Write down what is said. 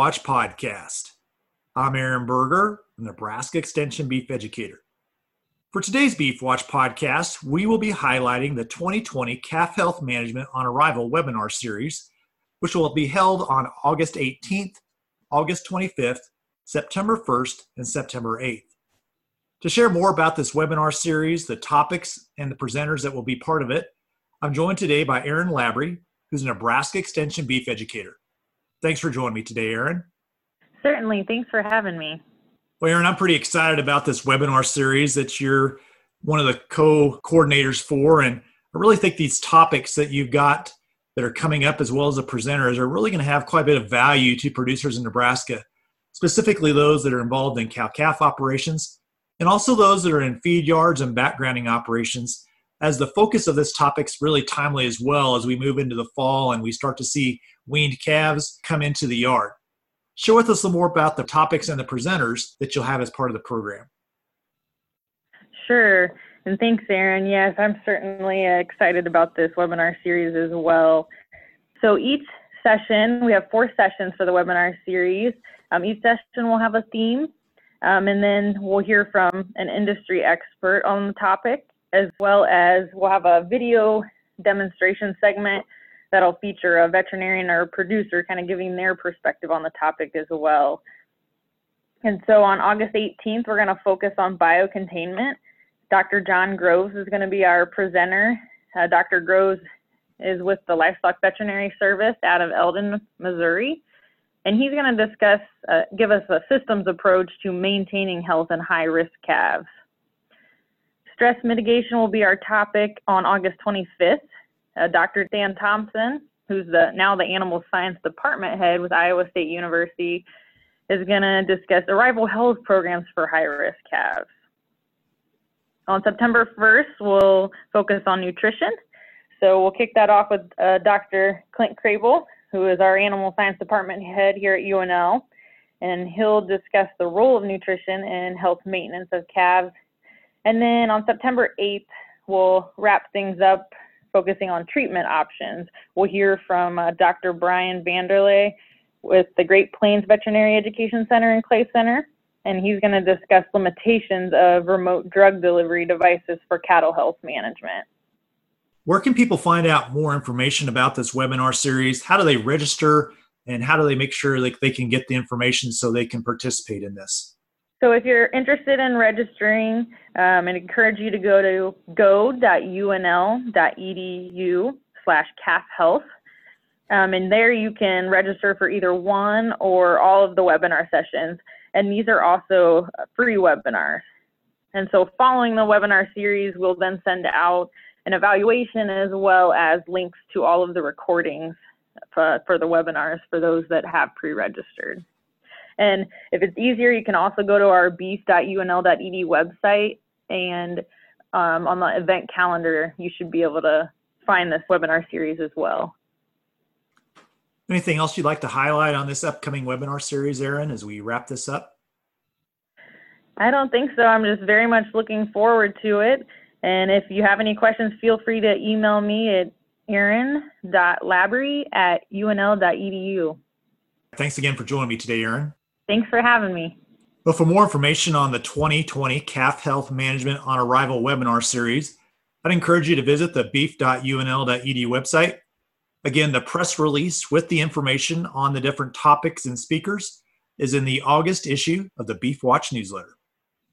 Watch podcast. I'm Aaron Berger, Nebraska Extension beef educator. For today's Beef Watch podcast, we will be highlighting the 2020 Calf Health Management on Arrival webinar series, which will be held on August 18th, August 25th, September 1st, and September 8th. To share more about this webinar series, the topics, and the presenters that will be part of it, I'm joined today by Erin Laborie, who's a Nebraska Extension beef educator. Thanks for joining me today, Erin. Certainly. Thanks for having me. Well, Erin, I'm pretty excited about this webinar series that you're one of the co coordinators for. And I really think these topics that you've got that are coming up, as well as the presenters, are really going to have quite a bit of value to producers in Nebraska, specifically those that are involved in cow calf operations and also those that are in feed yards and backgrounding operations as the focus of this topic is really timely as well as we move into the fall and we start to see weaned calves come into the yard. Share with us a little more about the topics and the presenters that you'll have as part of the program. Sure. And thanks, Aaron. Yes, I'm certainly excited about this webinar series as well. So each session, we have four sessions for the webinar series. Um, each session will have a theme, um, and then we'll hear from an industry expert on the topic as well as we'll have a video demonstration segment that'll feature a veterinarian or a producer kind of giving their perspective on the topic as well. And so on August 18th, we're going to focus on biocontainment. Dr. John Groves is going to be our presenter. Uh, Dr. Groves is with the Livestock Veterinary Service out of Eldon, Missouri. And he's going to discuss, uh, give us a systems approach to maintaining health in high risk calves. Stress mitigation will be our topic on August 25th. Uh, Dr. Dan Thomson, who's the now the animal science department head with Iowa State University, is going to discuss arrival health programs for high risk calves. On September 1st, we'll focus on nutrition. So we'll kick that off with uh, Dr. Clint Krehbiel, who is our animal science department head here at UNL, and he'll discuss the role of nutrition in health maintenance of calves and then on September 8th, we'll wrap things up focusing on treatment options. We'll hear from uh, Dr. Brian Vander Ley with the Great Plains Veterinary Education Center and Clay Center, and he's going to discuss limitations of remote drug delivery devices for cattle health management. Where can people find out more information about this webinar series? How do they register and how do they make sure like they can get the information so they can participate in this? So if you're interested in registering, um, I encourage you to go to go.unl.edu slash calfhealth. Um, and there you can register for either one or all of the webinar sessions. And these are also free webinars. And so following the webinar series, we'll then send out an evaluation as well as links to all of the recordings for, for the webinars for those that have pre-registered. And if it's easier, you can also go to our beef.unl.ed website and um, on the event calendar, you should be able to find this webinar series as well. Anything else you'd like to highlight on this upcoming webinar series, Erin, as we wrap this up? I don't think so. I'm just very much looking forward to it. And if you have any questions, feel free to email me at erin.laborie at unl.edu. Thanks again for joining me today, Erin. Thanks for having me. But for more information on the 2020 Calf Health Management on Arrival webinar series, I'd encourage you to visit the beef.unl.edu website. Again, the press release with the information on the different topics and speakers is in the August issue of the Beef Watch newsletter.